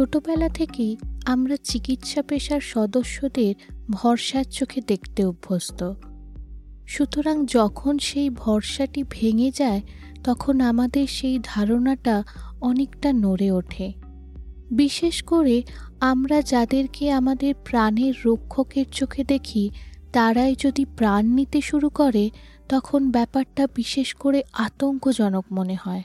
ছোটবেলা থেকেই আমরা চিকিৎসা পেশার সদস্যদের ভরসার চোখে দেখতে অভ্যস্ত। সুতরাং যখন সেই ভরসাটি ভেঙে যায়, তখন আমাদের সেই ধারণাটা অনেকটা নড়ে ওঠে। বিশেষ করে আমরা যাদেরকে আমাদের প্রাণের রক্ষকের চোখে দেখি, তারাই যদি প্রাণ নিতে শুরু করে, তখন ব্যাপারটা বিশেষ করে আতঙ্কজনক মনে হয়।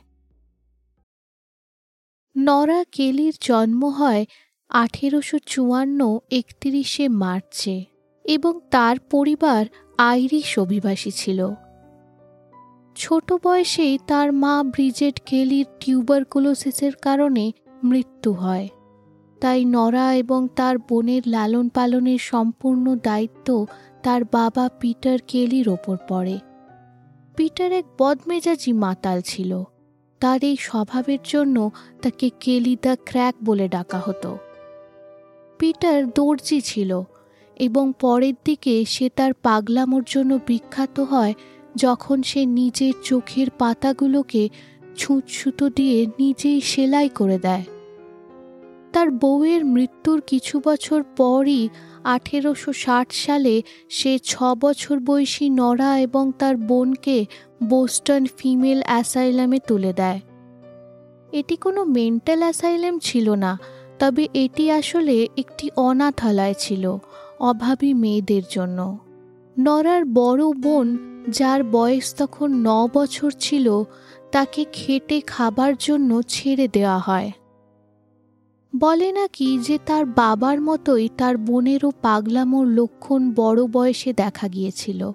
নরা কেলির জন্ম হয় আঠেরোশো চুয়ান্ন একত্রিশে মার্চে এবং তার পরিবার আইরিশ অভিবাসী ছিল। ছোট বয়সেই তার মা ব্রিজেট কেলির টিউবারকুলোসিসের কারণে মৃত্যু হয়। তাই নরা এবং তার বোনের লালন পালনের সম্পূর্ণ দায়িত্ব তার বাবা পিটার কেলির ওপর পড়ে। পিটার এক বদমেজাজি মাতাল ছিল। তার এই স্বভাবের জন্য তাকে কেলি দ্য ক্র্যাক বলে ডাকা হতো। পিটার দর্জি ছিল এবং পরের দিকে সে তার পাগলামোর জন্য বিখ্যাত হয় যখন সে নিজের চোখের পাতাগুলোকে ছুঁচসুতো দিয়ে নিজেই সেলাই করে দেয়। তার বউয়ের মৃত্যুর কিছু বছর পরই আঠেরোশো ষাট সালে সে ছ বছর বয়সী নরা এবং তার বোনকে বোস্টন ফিমেল অ্যাসাইলামে তুলে দেয়। এটি কোনো মেন্টাল অ্যাসাইলাম ছিল না, তবে এটি আসলে একটি অনাথালয় ছিল অভাবী মেয়েদের জন্য। নরার বড় বোন, যার বয়স তখন ন বছর ছিল, তাকে খেটে খাবার জন্য ছেড়ে দেওয়া হয়। বলে নাকি যে তার বাবার মতোই তার বোনেরও পাগলামোর লক্ষণ বড় বয়সে দেখা গিয়েছিল।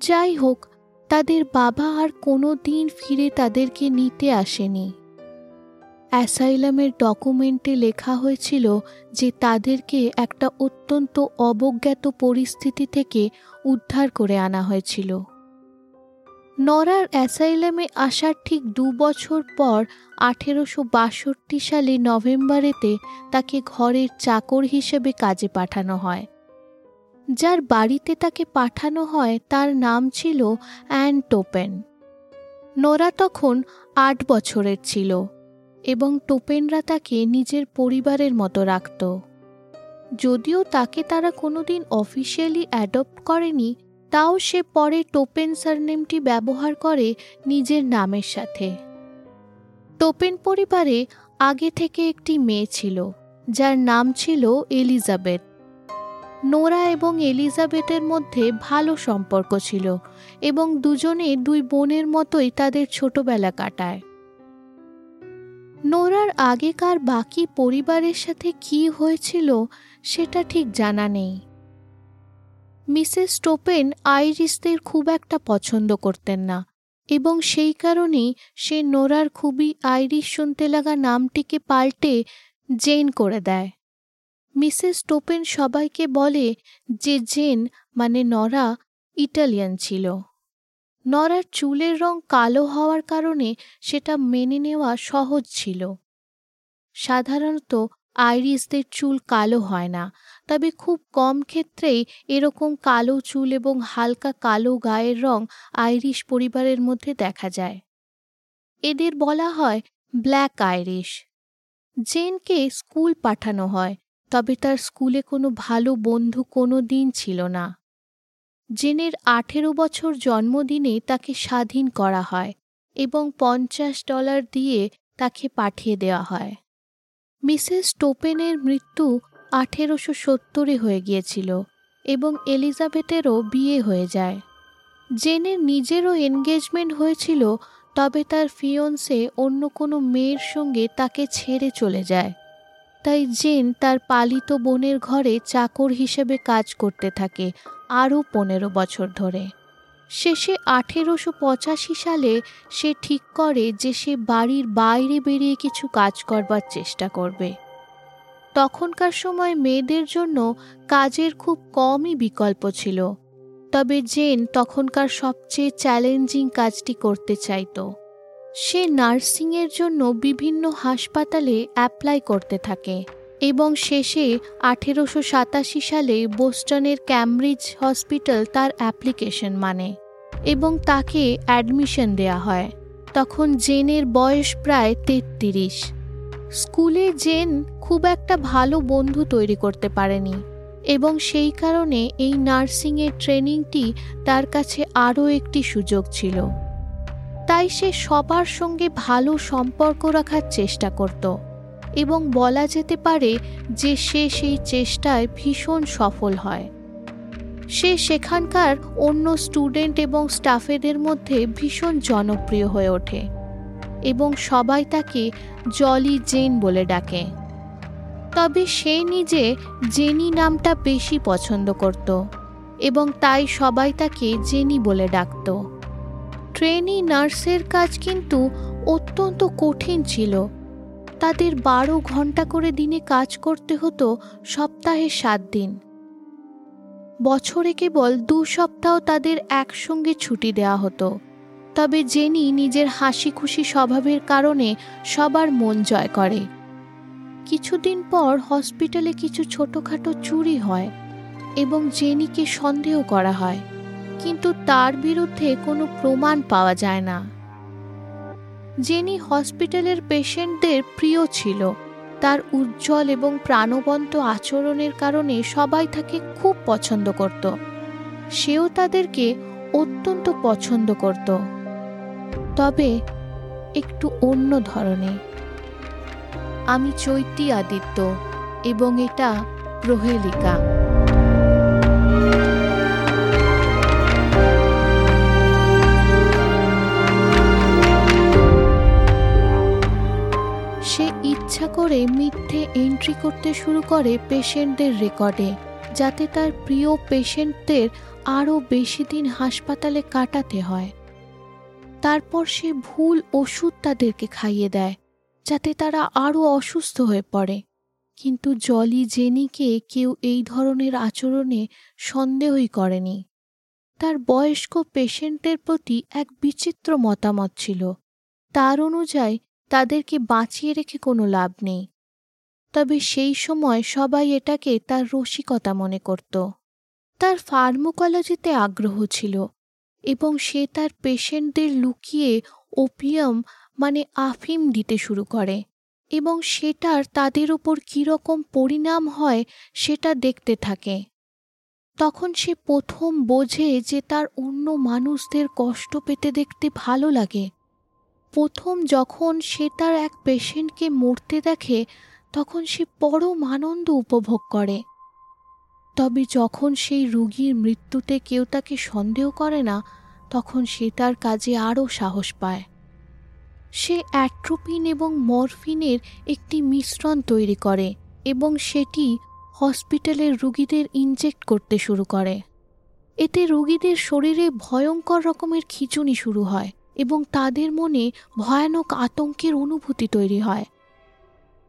যাই হোক, তাদের বাবা আর কোনো দিন ফিরে তাদেরকে নিতে আসেনি। অ্যাসাইলামের ডকুমেন্টে লেখা হয়েছিল যে তাদেরকে একটা অত্যন্ত অবজ্ঞাত পরিস্থিতি থেকে উদ্ধার করে আনা হয়েছিল। নরার অ্যাসাইলামে আসার ঠিক দু বছর পর আঠেরোশো বাষট্টি সালে নভেম্বরেতে তাকে ঘরের চাকর হিসেবে কাজে পাঠানো হয়। যার বাড়িতে তাকে পাঠানো হয় তার নাম ছিল অ্যান টোপেন। নোরা তখন আট বছরের ছিল এবং টোপেনরা তাকে নিজের পরিবারের মতো রাখত। যদিও তাকে তারা কোনোদিন অফিসিয়ালি অ্যাডপ্ট করেনি তাও সে পরে টোপেন সারনেমটি ব্যবহার করে নিজের নামের সাথে। টোপেন পরিবারে আগে থেকে একটি মেয়ে ছিল, যার নাম ছিল এলিজাবেথ। নোরা এবং এলিজাবেথের মধ্যে ভালো সম্পর্ক ছিল এবং দুজনে দুই বোনের মতোই তাদের ছোটবেলা কাটায়। নোরার আগেকার বাকি পরিবারের সাথে কি হয়েছিল সেটা ঠিক জানা নেই। মিসেস টোপেন আইরিসদের খুব একটা পছন্দ করতেন না এবং সেই কারণেই সে নোরার খুবই আইরিশ শুনতে লাগা নামটিকে পাল্টে জেন করে দেয়। মিসেস টোপেন সবাইকে বলে যে জেন মানে নরা ইটালিয়ান ছিল। নরার চুলের রং কালো হওয়ার কারণে সেটা মেনে নেওয়া সহজ ছিল। সাধারণত আইরিসদের চুল কালো হয় না তবে খুব কম ক্ষেত্রেই এরকম কালো চুল এবং হালকা কালো গায়ের রং আইরিশ পরিবারের মধ্যে দেখা যায়। এদের বলা হয় ব্ল্যাক আইরিশ। জেনকে স্কুল পাঠানো হয়, তবে তার স্কুলে কোনো ভালো বন্ধু কোনো দিন ছিল না। জেনের আঠেরো বছর জন্মদিনে তাকে স্বাধীন করা হয় এবং পঞ্চাশ ডলার দিয়ে তাকে পাঠিয়ে দেওয়া হয়। মিসেস টোপেনের মৃত্যু আঠেরোশো সত্তরে হয়ে গিয়েছিল এবং এলিজাবেথেরও বিয়ে হয়ে যায়। জেনের নিজেরও এনগেজমেন্ট হয়েছিল, তবে তার ফিয়ন্সে অন্য কোনো মেয়ের সঙ্গে তাকে ছেড়ে চলে যায়। তাই জেন তার পালিত বোনের ঘরে চাকর হিসেবে কাজ করতে থাকে আরও পনেরো বছর ধরে। শেষে আঠেরোশো পঁচাশি সালে সে ঠিক করে যে সে বাড়ির বাইরে বেরিয়ে কিছু কাজ করবার চেষ্টা করবে। তখনকার সময় মেয়েদের জন্য কাজের খুব কমই বিকল্প ছিল। তবে জেন তখনকার সবচেয়ে চ্যালেঞ্জিং কাজটি করতে চাইত। সে নার্সিংয়ের জন্য বিভিন্ন হাসপাতালে অ্যাপ্লাই করতে থাকে এবং শেষে আঠেরোশো সাতাশি সালে বোস্টনের ক্যামব্রিজ হসপিটাল তার অ্যাপ্লিকেশন মানে এবং তাকে অ্যাডমিশন দেয়া হয়। তখন জেনের বয়স প্রায় তেত্রিশ। স্কুলে জেন খুব একটা ভালো বন্ধু তৈরি করতে পারেনি এবং সেই কারণে এই নার্সিংয়ের ট্রেনিংটি তার কাছে আরও একটি সুযোগ ছিল। তাই সে সবার সঙ্গে ভালো সম্পর্ক রাখার চেষ্টা করত এবং বলা যেতে পারে যে সে সেই চেষ্টায় ভীষণ সফল হয়। সে সেখানকার অন্য স্টুডেন্ট এবং স্টাফেদের মধ্যে ভীষণ জনপ্রিয় হয়ে ওঠে। এবং সবাই তাকে জলি জেন বলে ডাকে। তবে সে নিজে জেনি নামটা বেশি পছন্দ করত এবং তাই সবাই তাকে জেনি বলে ডাকত। ট্রেনি নার্সের কাজ কিন্তু অত্যন্ত কঠিন ছিল। তাদের বারো ঘণ্টা করে দিনে কাজ করতে হতো সপ্তাহে সাত দিন। বছরে কেবল দু সপ্তাহ তাদের একসঙ্গে ছুটি দেওয়া হতো। তবে জেনি নিজের হাসি খুশি স্বভাবের কারণে সবার মন জয় করে। কিছুদিন পর হসপিটালে কিছু ছোটোখাটো চুরি হয় এবং জেনিকে সন্দেহ করা হয়, কিন্তু তার বিরুদ্ধে কোনো প্রমাণ পাওয়া যায় না। জেনি হসপিটালের পেশেন্টদের প্রিয় ছিল। তার উজ্জ্বল এবং প্রাণবন্ত আচরণের কারণে সবাই তাকে খুব পছন্দ করত। সেও তাদেরকে অত্যন্ত পছন্দ করত। তবে একটু অন্য ধরনের। আমি চৈতি আদিত্য এবং এটা প্রহেলিকা। সে ইচ্ছা করে মিথ্যে এন্ট্রি করতে শুরু করে পেশেন্টদের রেকর্ডে, যাতে তার প্রিয় পেশেন্টদের আরও বেশি দিন হাসপাতালে কাটাতে হয়। তারপর সে ভুল ওষুধ তাদেরকে খাইয়ে দেয়, যাতে তারা আরও অসুস্থ হয়ে পড়ে। কিন্তু জলি জেনিকে কেউ এই ধরনের আচরণে সন্দেহই করেনি। তার বয়স্ক পেশেন্টদের প্রতি এক বিচিত্র মতামত ছিল। তার অনুযায়ী, তাদেরকে বাঁচিয়ে রেখে কোনো লাভ নেই। তবে সেই সময় সবাই এটাকে তার রসিকতা মনে করত। তার ফার্মোকোলজিতে আগ্রহ ছিল। এবং সে তার পেশেন্টদের লুকিয়ে ওপিয়াম মানে আফিম দিতে শুরু করে। এবং সেটার তাদের ওপর কীরকম পরিণাম হয়, সেটা দেখতে থাকে। তখন সে প্রথম বোঝে যে তার অন্য মানুষদের কষ্ট পেতে দেখতে ভালো লাগে। প্রথম যখন সে তার এক পেশেন্টকে মরতে দেখে, তখন সে পরম আনন্দ উপভোগ করে। তবে যখন সেই রুগীর মৃত্যুতে কেউ তাকে সন্দেহ করে না, তখন সে তার কাজে আরও সাহস পায়। সে অ্যাট্রোপিন এবং মরফিনের একটি মিশ্রণ তৈরি করে এবং সেটি হসপিটালের রুগীদের ইনজেক্ট করতে শুরু করে। এতে রুগীদের শরীরে ভয়ঙ্কর রকমের খিচুনি শুরু হয় এবং তাদের মনে ভয়ানক আতঙ্কের অনুভূতি তৈরি হয়।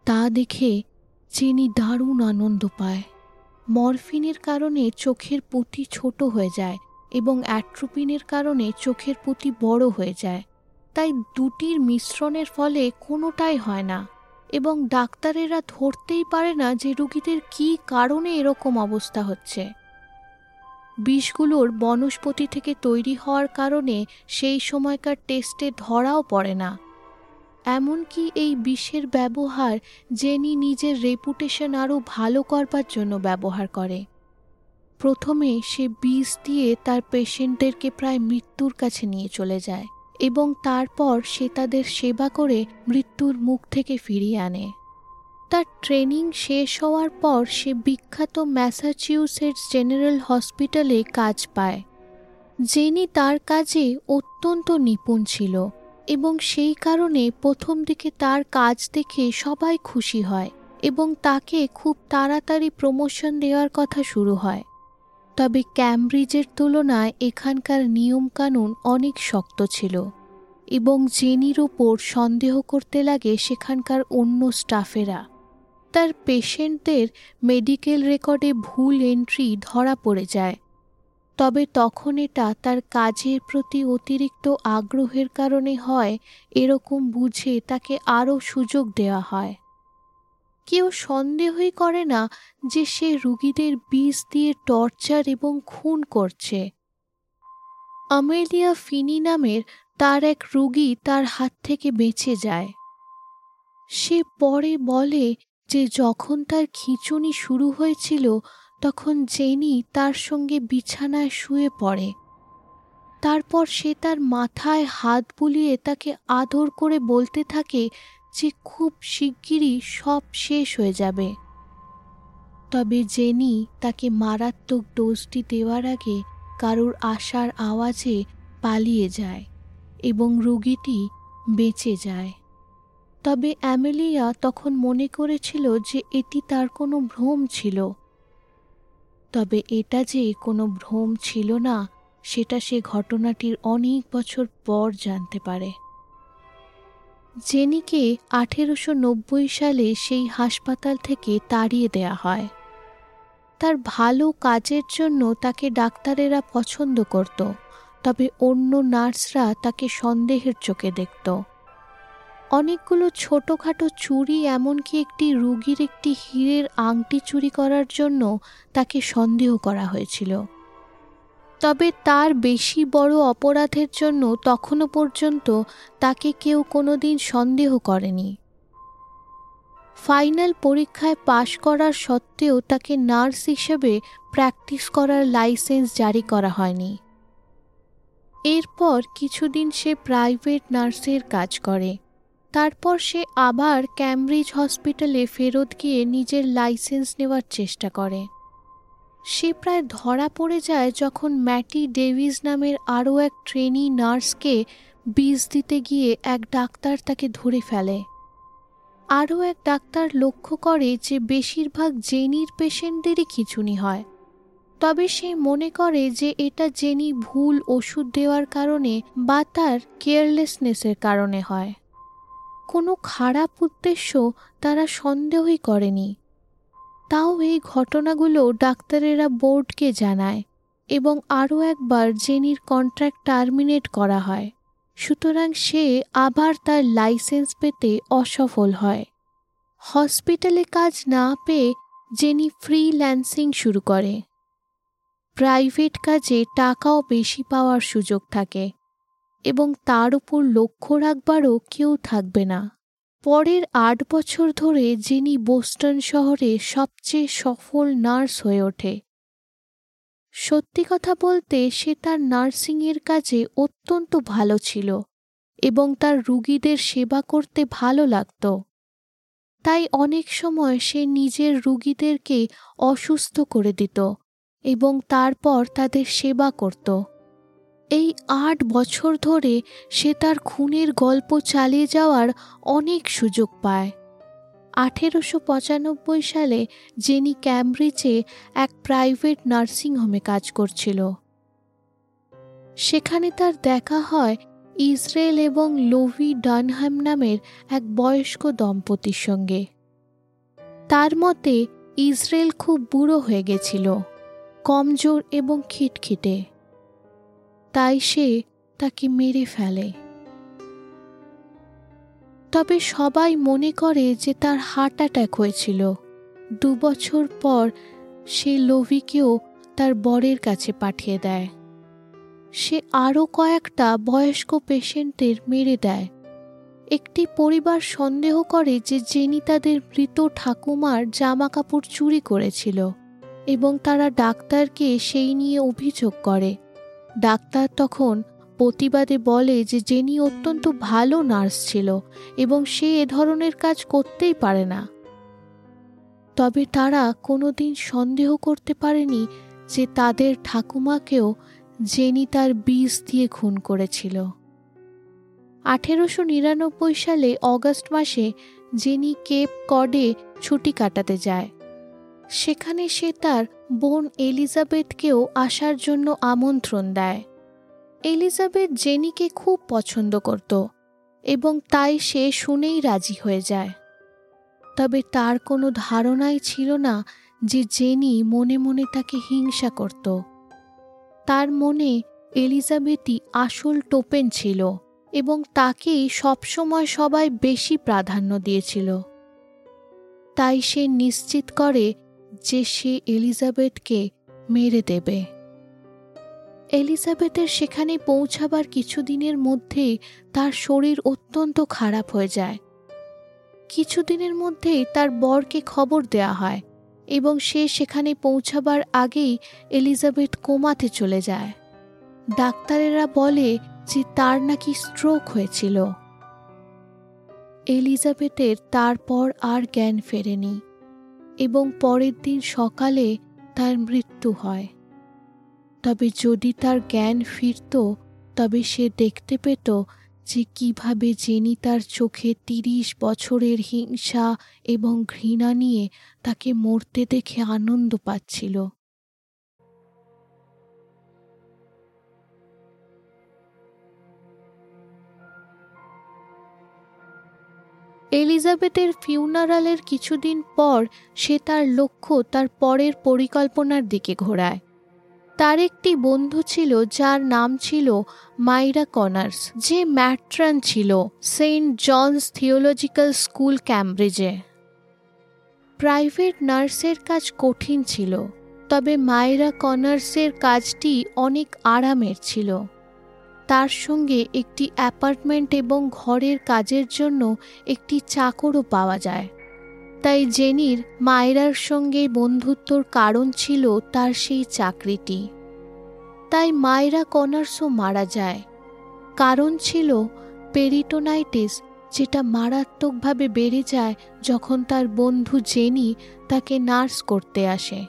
তা দেখে চেনি দারুণ আনন্দ পায়। মরফিনের কারণে চোখের পুঁতি ছোট হয়ে যায় এবং অ্যাট্রোপিনের কারণে চোখের পুঁতি বড় হয়ে যায়। তাই দুটির মিশ্রণের ফলে কোনোটাই হয় না এবং ডাক্তারেরা ধরতেই পারে না যে রুগীদের কী কারণে এরকম অবস্থা হচ্ছে। বিষগুলোর বনস্পতি থেকে তৈরি হওয়ার কারণে সেই সময়কার টেস্টে ধরাও পড়ে না। এমনকি এই বিষের ব্যবহার জেনি নিজের রেপুটেশন আরও ভালো করবার জন্য ব্যবহার করে। প্রথমে সে বিষ দিয়ে তার পেশেন্টদেরকে প্রায় মৃত্যুর কাছে নিয়ে চলে যায় এবং তারপর সে তাদের সেবা করে মৃত্যুর মুখ থেকে ফিরিয়ে আনে। তার ট্রেনিং শেষ হওয়ার পর সে বিখ্যাত ম্যাসাচিউসেটস জেনারেল হসপিটালে কাজ পায়। জেনি তার কাজে অত্যন্ত নিপুণ ছিল। এবং সেই কারণে প্রথম দিকে তার কাজ দেখে সবাই খুশি হয় এবং তাকে খুব তাড়াতাড়ি প্রমোশন দেওয়ার কথা শুরু হয়। তবে ক্যামব্রিজের তুলনায় এখানকার নিয়মকানুন অনেক শক্ত ছিল এবং জেনির ওপর সন্দেহ করতে লাগে সেখানকার অন্য স্টাফেরা তার পেশেন্টদের মেডিকেল রেকর্ডে ভুল এন্ট্রি ধরা পড়ে যায় তবে তখন এটা তার কাজের প্রতি অতিরিক্ত আগ্রহের কারণে হয়, এরকম বুঝে তাকে আরও সুযোগ দেওয়া হয়। কেউ সন্দেহই করে না যে সে রুগীদের বিষ দিয়ে টর্চার এবং খুন করছে। আমেলিয়া ফিনি নামের তার এক রুগী তার হাত থেকে বেঁচে যায়। সে পরে বলে যে যখন তার খিঁচুনি শুরু হয়েছিল তখন জেনি তার সঙ্গে বিছানায় শুয়ে পড়ে। তারপর সে তার মাথায় হাত বুলিয়ে তাকে আদর করে বলতে থাকে যে খুব শিগগিরই সব শেষ হয়ে যাবে। তবে জেনি তাকে মারাত্মক ডোজটি দেওয়ার আগে কারুর আশার আওয়াজে পালিয়ে যায় এবং রোগীটি বেঁচে যায়। তবে অ্যামেলিয়া তখন মনে করেছিল যে এটি তার কোনো ভ্রম ছিল। তবে এটা যে কোনো ভ্রম ছিল না, সেটা সে ঘটনাটির অনেক বছর পর জানতে পারে। জেনিকে আঠেরোশো নব্বই সালে সেই হাসপাতাল থেকে তাড়িয়ে দেয়া হয়। তার ভালো কাজের জন্য তাকে ডাক্তারেরা পছন্দ করত, তবে অন্য নার্সরা তাকে সন্দেহের চোখে দেখত। অনেকগুলো ছোটোখাটো চুরি এমনকি একটি রুগীর একটি হীরের আংটি চুরি করার জন্য তাকে সন্দেহ করা হয়েছিল। তবে তার বেশি বড় অপরাধের জন্য তখনও পর্যন্ত তাকে কেউ কোনোদিন সন্দেহ করেনি। ফাইনাল পরীক্ষায় পাশ করার সত্ত্বেও তাকে নার্স হিসেবে প্র্যাকটিস করার লাইসেন্স জারি করা হয়নি। এরপর কিছুদিন সে প্রাইভেট নার্সের কাজ করে। তারপর সে আবার ক্যামব্রিজ হসপিটালে ফেরত গিয়ে নিজের লাইসেন্স নেওয়ার চেষ্টা করে। সে প্রায় ধরা পড়ে যায় যখন ম্যাটি ডেভিস নামের আরও এক ট্রেনি নার্সকে বিষ দিতে গিয়ে এক ডাক্তার তাকে ধরে ফেলে। আরও এক ডাক্তার লক্ষ্য করে যে বেশিরভাগ জেনির পেশেন্টদেরই খিচুনি হয়। তবে সে মনে করে যে এটা জেনি ভুল ওষুধ দেওয়ার কারণে বা তার কেয়ারলেসনেসের কারণে হয়। কোনো খারাপ উদ্দেশ্য তারা সন্দেহই করেনি। তাও এই ঘটনাগুলো ডাক্তারেরা বোর্ডকে জানায় এবং আরও একবার জেনির কন্ট্রাক্ট টার্মিনেট করা হয়। সুতরাং সে আবার তার লাইসেন্স পেতে অসফল হয়। হসপিটালে কাজ না পেয়ে জেনি ফ্রিল্যান্সিং শুরু করে। প্রাইভেট কাজে টাকাও বেশি পাওয়ার সুযোগ থাকে। এবং তার উপর লক্ষ্য রাখবারও কেউ থাকবে না। পরের আট বছর ধরে যিনি বোস্টন শহরে সবচেয়ে সফল নার্স হয়ে ওঠে। সত্যি কথা বলতে সে তার নার্সিংয়ের কাজে অত্যন্ত ভালো ছিল এবং তার রুগীদের সেবা করতে ভালো লাগত। তাই অনেক সময় সে নিজের রুগীদেরকে অসুস্থ করে দিত এবং তারপর তাদের সেবা করত। এই আট বছর ধরে সে তার খুনের গল্প চালিয়ে যাওয়ার অনেক সুযোগ পায়। আঠেরোশো পঁচানব্বই সালে জেনি ক্যামব্রিজে এক প্রাইভেট নার্সিংহোমে কাজ করছিল। সেখানে তার দেখা হয় ইসরায়েল এবং লোভি ডানহাম নামের এক বয়স্ক দম্পতির সঙ্গে। তার মতে, ইসরায়েল খুব বুড়ো হয়ে গেছিল, কমজোর এবং খিটখিটে। তাই সে তাকে মেরে ফেলে। তবে সবাই মনে করে যে তার হার্ট অ্যাট্যাক হয়েছিল। দু বছর পর সে লোভিকেও তার বরের কাছে পাঠিয়ে দেয়। সে আরও কয়েকটা বয়স্ক পেশেন্টদের মেরে দেয়। একটি পরিবার সন্দেহ করে যে জেনি তাদের মৃত ঠাকুমার জামা কাপড় চুরি করেছিল এবং তারা ডাক্তারকে সেই নিয়ে অভিযোগ করে। ডাক্তার তখন প্রতিবাদে বলে যে জেনি অত্যন্ত ভালো নার্স ছিল এবং সে এ ধরনের কাজ করতেই পারে না। তবে তারা কোনোদিন সন্দেহ করতে পারেনি যে তাদের ঠাকুমাকেও জেনি তার বীজ দিয়ে খুন করেছিল। আঠেরোশো নিরানব্বই সালে অগস্ট মাসে জেনি কেপ কডে ছুটি কাটাতে যায়। সেখানে সে তার বোন এলিজাবেথকেও আসার জন্য আমন্ত্রণ দেয়। এলিজাবেথ জেনিকে খুব পছন্দ করত এবং তাই সে শুনেই রাজি হয়ে যায়। তবে তার কোনো ধারণাই ছিল না যে জেনি মনে মনে তাকে হিংসা করত। তার মনে এলিজাবেথই আসল টোপেন ছিল এবং তাকেই সবসময় সবাই বেশি প্রাধান্য দিয়েছিল। তাই সে নিশ্চিত করে যে সে এলিজাবেথকে মেরে দেবে। এলিজাবেথের সেখানে পৌঁছাবার কিছুদিনের মধ্যেই তার শরীর অত্যন্ত খারাপ হয়ে যায়। কিছুদিনের মধ্যেই তার বরকে খবর দেয়া হয় এবং সে সেখানে পৌঁছাবার আগেই এলিজাবেথ কোমাতে চলে যায়। ডাক্তারেরা বলে যে তার নাকি স্ট্রোক হয়েছিল। এলিজাবেথের তারপর আর জ্ঞান ফেরেনি। এবং পরের দিন সকালে তার মৃত্যু হয়। তবে যদি তার জ্ঞান ফিরত, তবে সে দেখতে পেত যে কীভাবে জেনি তার চোখে তিরিশ বছরের হিংসা এবং ঘৃণা নিয়ে তাকে মরতে দেখে আনন্দ পাচ্ছিল। এলিজাবেথের ফিউনারালের কিছুদিন পর সে তার লক্ষ্য তার পরের পরিকল্পনার দিকে ঘোরায়। তার একটি বন্ধু ছিল যার নাম ছিল মাইরা কনার্স, যে ম্যাট্রান ছিল সেন্ট জনস থিওলজিক্যাল স্কুল, ক্যামব্রিজে। প্রাইভেট নার্সের কাজ কঠিন ছিল, তবে মাইরা কনার্সের কাজটি অনেক আরামের ছিল। তার সঙ্গে একটি অ্যাপার্টমেন্ট এবং ঘরের কাজের জন্য একটি চাকরও পাওয়া যায়। তাই জেনির মায়রার সঙ্গে বন্ধুত্বর কারণ ছিল তার সেই চাকরিটি। তাই মায়রা কনার্সও মারা যায়। কারণ ছিল পেরিটোনাইটিস, যেটা মারাত্মকভাবে বেড়ে যায় যখন তার বন্ধু জেনি তাকে নার্স করতে আসে।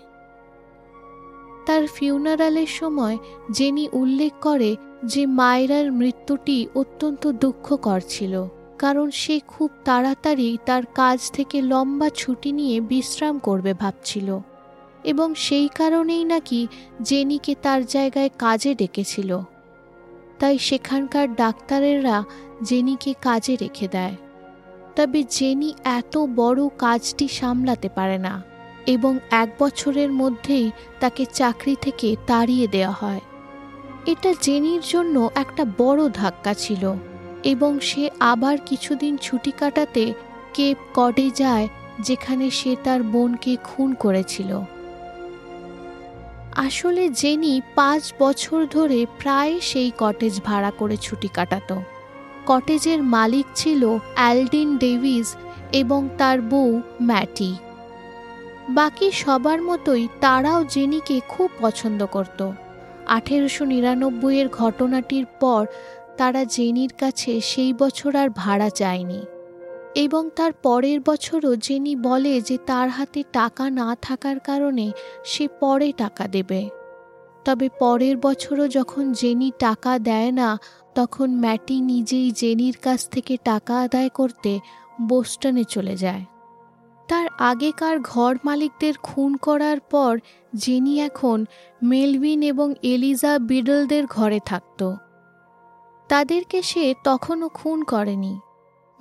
তার ফিউনারালের সময় জেনি উল্লেখ করে যে মায়রার মৃত্যুটি অত্যন্ত দুঃখকর ছিল, কারণ সে খুব তাড়াতাড়ি তার কাজ থেকে লম্বা ছুটি নিয়ে বিশ্রাম করবে ভাবছিল। এবং সেই কারণেই নাকি জেনিকে তার জায়গায় কাজে ডেকেছিল। তাই সেখানকার ডাক্তারেরা জেনিকে কাজে রেখে দেয়। তবে জেনি এত বড় কাজটি সামলাতে পারে না এবং এক বছরের মধ্যেই তাকে চাকরি থেকে তাড়িয়ে দেওয়া হয়। এটা জেনির জন্য একটা বড় ধাক্কা ছিল এবং সে আবার কিছুদিন ছুটি কাটাতে কেপ কডে যায় যেখানে সে তার বোনকে খুন করেছিল। আসলে জেনি পাঁচ বছর ধরে প্রায় সেই কটেজ ভাড়া করে ছুটি কাটাত। কটেজের মালিক ছিল অ্যালডিন ডেভিস এবং তার বউ ম্যাটি। বাকি সবার মতোই তারাও জেনিকে খুব পছন্দ করত। আঠেরোশো নিরানব্বইয়ের ঘটনাটির পর তারা জেনির কাছে সেই বছর আর ভাড়া চায়নি এবং তার পরের বছরও জেনি বলে যে তার হাতে টাকা না থাকার কারণে সে পরে টাকা দেবে। তবে পরের বছরও যখন জেনি টাকা দেয় না, তখন ম্যাটি নিজেই জেনির কাছ থেকে টাকা আদায় করতে বোস্টনে চলে যায়। তার আগেকার ঘর মালিকদের খুন করার পর জেনি এখন মেলভিন এবং এলিজা বিডলদের ঘরে থাকত। তাদেরকে সে তখনও খুন করেনি।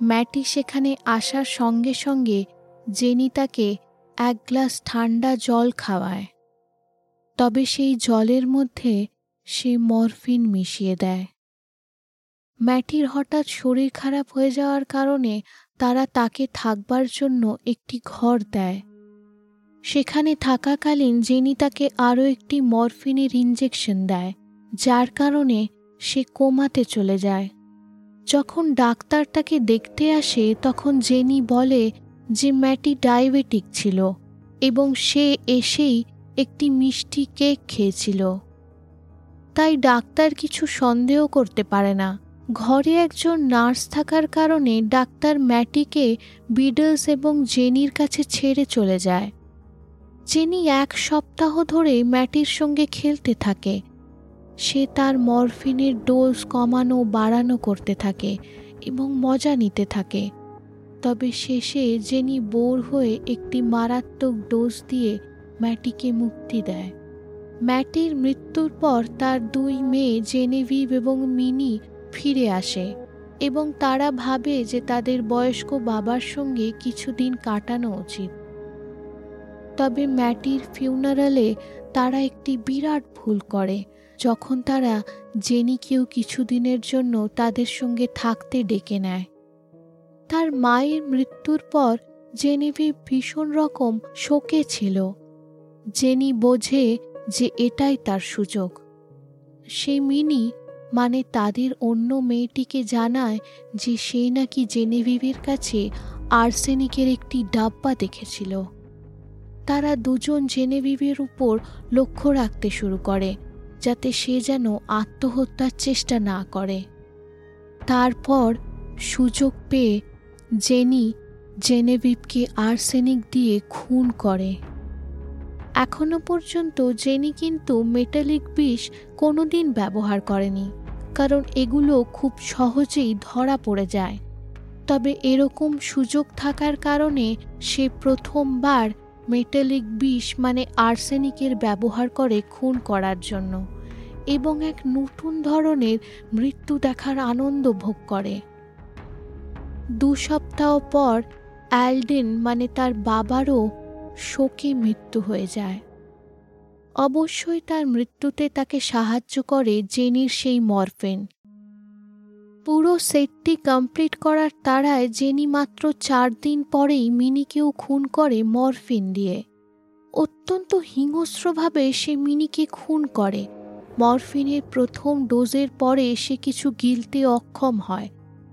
ম্যাটি সেখানে আসার সঙ্গে সঙ্গে জেনি তাকে এক গ্লাস ঠান্ডা জল খাওয়ায়। তবে সেই জলের মধ্যে সে মরফিন মিশিয়ে দেয়। ম্যাটির হঠাৎ শরীর খারাপ হয়ে যাওয়ার কারণে তারা তাকে থাকবার জন্য একটি ঘর দেয়। সেখানে থাকাকালীন জেনি তাকে আরও একটি মরফিনের ইঞ্জেকশন দেয়, যার কারণে সে কোমাতে চলে যায়। যখন ডাক্তার তাকে দেখতে আসে, তখন জেনি বলে যে ম্যাটি ডায়াবেটিক ছিল এবং সে এসেই একটি মিষ্টি কেক খেয়েছিল। তাই ডাক্তার কিছু সন্দেহ করতে পারে না। ঘরে একজন নার্স থাকার কারণে ডাক্তার ম্যাটিকে বিডলস এবং জেনির কাছে ছেড়ে চলে যায়। জেনি এক সপ্তাহ ধরে ম্যাটির সঙ্গে খেলতে থাকে, সে তার মরফিনের ডোজ কমানো বাড়ানো করতে থাকে এবং মজা নিতে থাকে। তবে শেষে জেনি বোর হয়ে একটি মারাত্মক ডোজ দিয়ে ম্যাটিকে মুক্তি দেয়। ম্যাটির মৃত্যুর পর তার দুই মেয়ে জেনেভিভ এবং মিনি ফিরে আসে এবং তারা ভাবে যে তাদের বয়স্ক বাবার সঙ্গে কিছুদিন কাটানো উচিত। তবে ম্যাটির ফিউনারালে তারা একটি বিরাট ভুল করে। যখন তারা জেনিকেও কিছুদিনের জন্য তাদের সঙ্গে থাকতে ডেকে নেয়। তার মায়ের মৃত্যুর পর জেনিভি ভীষণ রকম শোকে ছিল। জেনি বোঝে যে এটাই তার সুযোগ। সে মিনি মানে তাদের অন্য মেয়েটিকে জানায় যে সে নাকি জেনেভিভের কাছে আর্সেনিকের একটি ডাব্বা দেখেছিল। তারা দুজন জেনেভিভের উপর লক্ষ্য রাখতে শুরু করে, যাতে সে যেন আত্মহত্যার চেষ্টা না করে। তারপর সুযোগ পেয়ে জেনি জেনেভিভকে আর্সেনিক দিয়ে খুন করে। এখনও পর্যন্ত জেনি কিন্তু মেটালিক বিষ কোনোদিন ব্যবহার করেনি, কারণ এগুলো খুব সহজেই ধরা পড়ে যায়। তবে এরকম সুযোগ থাকার কারণে সে প্রথমবার মেটালিক বিষ মানে আর্সেনিকের ব্যবহার করে খুন করার জন্য এবং এক নতুন ধরনের মৃত্যু দেখার আনন্দ ভোগ করে। দু সপ্তাহ পর অ্যালডেন মানে তার বাবারও শোকে মৃত্যু হয়ে যায়। অবশ্যই তার মৃত্যুতে তাকে সাহায্য করে জেনির সেই মরফিন। পুরো সেটটি কমপ্লিট করার তাড়ায় জেনি মাত্র চার দিন পরেই মিনিকেও খুন করে মরফিন দিয়ে। অত্যন্ত হিংস্রভাবে সে মিনিকে খুন করে। মরফিনের প্রথম ডোজের পরে সে কিছু গিলতে অক্ষম হয়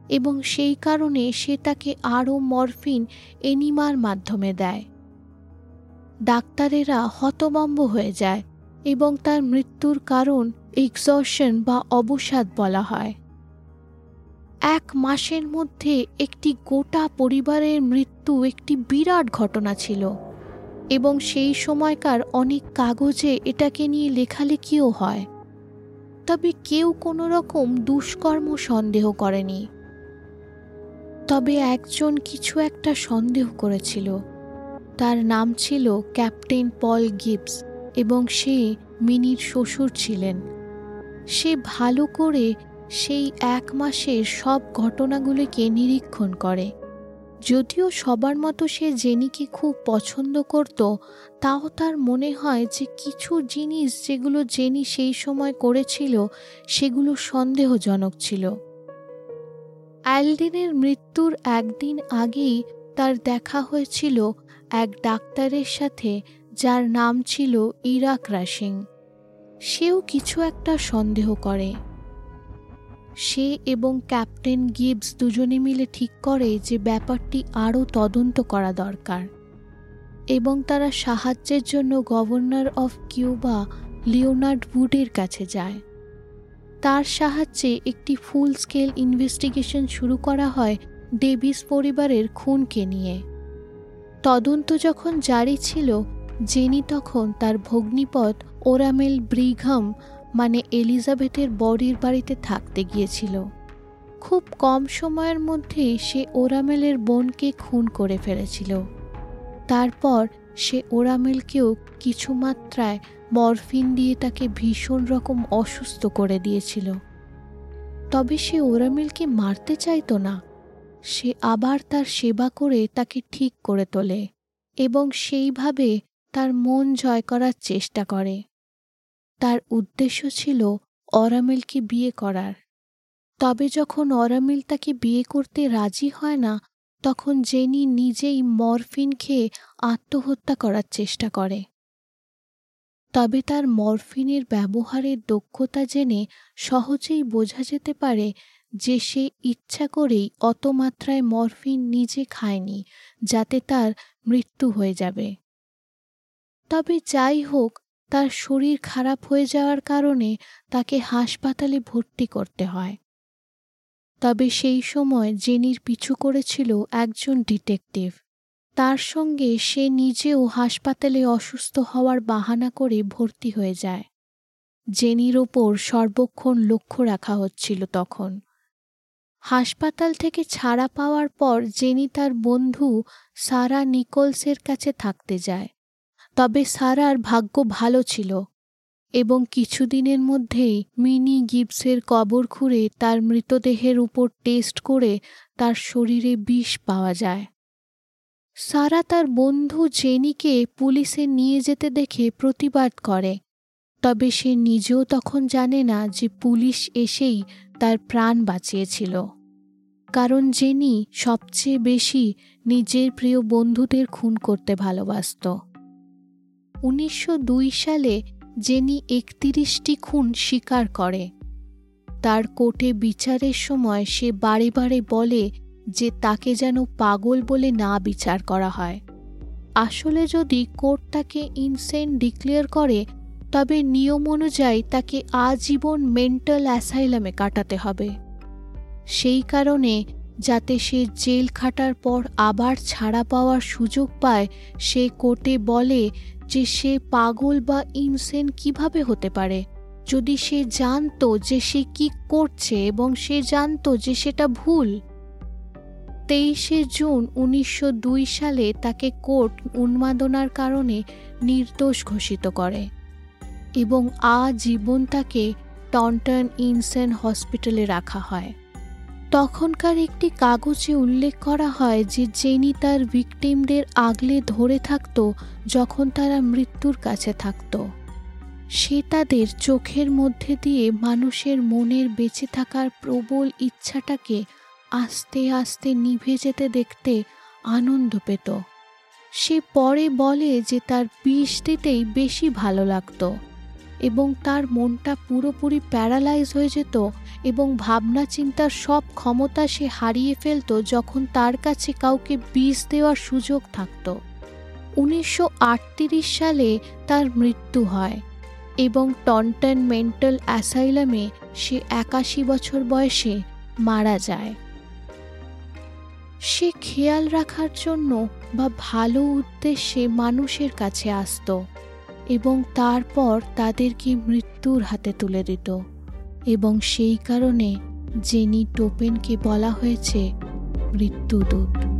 এবং সেই কারণে সে তাকে আরও মরফিন এনিমার মাধ্যমে দেয়। ডাক্তারেরা হতবম্ব হয়ে যায় এবং তার মৃত্যুর কারণ এক্সশন বা অবসাদ বলা হয়। এক মাসের মধ্যে একটি গোটা পরিবারের মৃত্যু একটি বিরাট ঘটনা ছিল। এবং সেই সময়কার অনেক কাগজে এটাকে নিয়ে লেখালেখিও হয়। তবে কেউ কোনো রকম দুষ্কর্ম সন্দেহ করেনি। তবে একজন কিছু একটা সন্দেহ করেছিল। তার নাম ছিল ক্যাপ্টেন পল গিবস এবং সে মিনির শ্বশুর ছিলেন। সে ভালো করে সেই এক মাসের সব ঘটনাগুলিকে নিরীক্ষণ করে। যদিও সবার মতো সে জেনিকে খুব পছন্দ করত, তাও তার মনে হয় যে কিছু জিনিস যেগুলো জেনি সেই সময় করেছিল, সেগুলো সন্দেহজনক ছিল। অ্যালডিনের মৃত্যুর একদিন আগেই তার দেখা হয়েছিল এক ডাক্তারের সাথে, যার নাম ছিল ইরাক রাসিং সেও কিছু একটা সন্দেহ করে। সে এবং ক্যাপ্টেন গিবস দুজনে মিলে ঠিক করে যে ব্যাপারটি আরও তদন্ত করা দরকার। এবং তারা সাহায্যের জন্য গভর্নর অফ কিউবা লিওনার্ড উডের কাছে যায়। তার সাহায্যে একটি ফুল স্কেল ইনভেস্টিগেশন শুরু করা হয় ডেভিস পরিবারের খুনকে নিয়ে। তদন্ত যখন জারি ছিল, জেনি তখন তার ভগ্নিপথ ওরামেল ব্রিঘম মানে এলিজাবেথের বডির বাড়িতে থাকতে গিয়েছিল। খুব কম সময়ের মধ্যেই সে ওরামেলের বোনকে খুন করে ফেলেছিল। তারপর সে ওরামেলকেও কিছু মাত্রায় মরফিন দিয়ে তাকে ভীষণ রকম অসুস্থ করে দিয়েছিল। তবে সে ওরামেলকে মারতে চাইতো না। সে আবার তার সেবা করে তাকে ঠিক করে তোলে এবং সেইভাবে তার মন জয় করার চেষ্টা করে। তার উদ্দেশ্য ছিল অরামেলকে বিয়ে করার। তবে যখন অরামিল তাকে বিয়ে করতে রাজি হয় না, তখন জেনি নিজেই মরফিন খেয়ে আত্মহত্যা করার চেষ্টা করে। তবে তার মরফিনের ব্যবহারের দক্ষতা জেনে সহজেই বোঝা যেতে পারে যে সে ইচ্ছা করেই অত মাত্রায় মরফিন নিজে খায়নি, যাতে তার মৃত্যু হয়ে যাবে। তবে যাই হোক তার শরীর খারাপ হয়ে যাওয়ার কারণে তাকে হাসপাতালে ভর্তি করতে হয়। তবে সেই সময় জেনির পিছু করেছিল একজন ডিটেকটিভ। তার সঙ্গে সে নিজেও হাসপাতালে অসুস্থ হওয়ার বাহানা করে ভর্তি হয়ে যায়। জেনির ওপর সর্বক্ষণ লক্ষ্য রাখা হচ্ছিল তখন। হাসপাতাল থেকে ছাড়া পাওয়ার পর জেনি তার বন্ধু সারা নিকোলসের কাছে থাকতে যায়। তবে সারার ভাগ্য ভালো ছিল এবং কিছুদিনের মধ্যেই মিনি গিবসের কবর খুঁড়ে তার মৃতদেহের উপর টেস্ট করে তার শরীরে বিষ পাওয়া যায়। সারা তার বন্ধু জেনিকে পুলিশে নিয়ে যেতে দেখে প্রতিবাদ করে, তবে সে নিজেও তখন জানে না যে পুলিশ এসেই তার প্রাণ বাঁচিয়েছিল। কারণ জেনি সবচেয়ে বেশি নিজের প্রিয় বন্ধুদের খুন করতে ভালোবাসত। উনিশশো দুই সালে জেনি একত্রিশটি খুন স্বীকার করে। তার কোর্টে বিচারের সময় সে বারে বারে বলে যে তাকে যেন পাগল বলে না বিচার করা হয়। আসলে যদি কোর্ট তাকে ইনসেন ডিক্লেয়ার করে, তবে নিয়ম অনুযায়ী তাকে আজীবন মেন্টাল অ্যাসাইলামে কাটাতে হবে। সেই কারণে যাতে সে জেল খাটার পর আবার ছাড়া পাওয়ার সুযোগ পায়, সে কোর্টে বলে যে সে পাগল বা ইনসেন কীভাবে হতে পারে? যদি সে জানতো যে সে কি করছে এবং সে জানতো যে সেটা ভুল। তেইশে জুন উনিশশো দুই সালে তাকে কোর্ট উন্মাদনার কারণে নির্দোষ ঘোষিত করে এবং আজীবন তাকে টন্টন ইনসেন হসপিটালে রাখা হয়। তখনকার একটি কাগজে উল্লেখ করা হয় যে জেনি তার ভিকটিমদের আগলে ধরে থাকত যখন তারা মৃত্যুর কাছে থাকত। সে তাদের চোখের মধ্যে দিয়ে মানুষের মনের বেঁচে থাকার প্রবল ইচ্ছাটাকে আস্তে আস্তে নিভে যেতে দেখতে আনন্দ পেত। সে পরে বলে যে তার বিষ দিতেই বেশি ভালো লাগতো এবং তার মনটা পুরোপুরি প্যারালাইজ হয়ে যেত এবং ভাবনা চিন্তার সব ক্ষমতা সে হারিয়ে ফেলত যখন তার কাছে কাউকে বিষ দেওয়ার সুযোগ থাকত। উনিশশো আটত্রিশ সালে তার মৃত্যু হয় এবং টন্টন মেন্টাল অ্যাসাইলামে সে একাশি বছর বয়সে মারা যায়। সে খেয়াল রাখার জন্য বা ভালো উদ্দেশ্যে মানুষের কাছে আসত এবং তারপর তাদেরকে মৃত্যুর হাতে তুলে দিত। এবং সেই কারণে জেনি টোপেনকে বলা হয়েছে মৃত্যুদূত।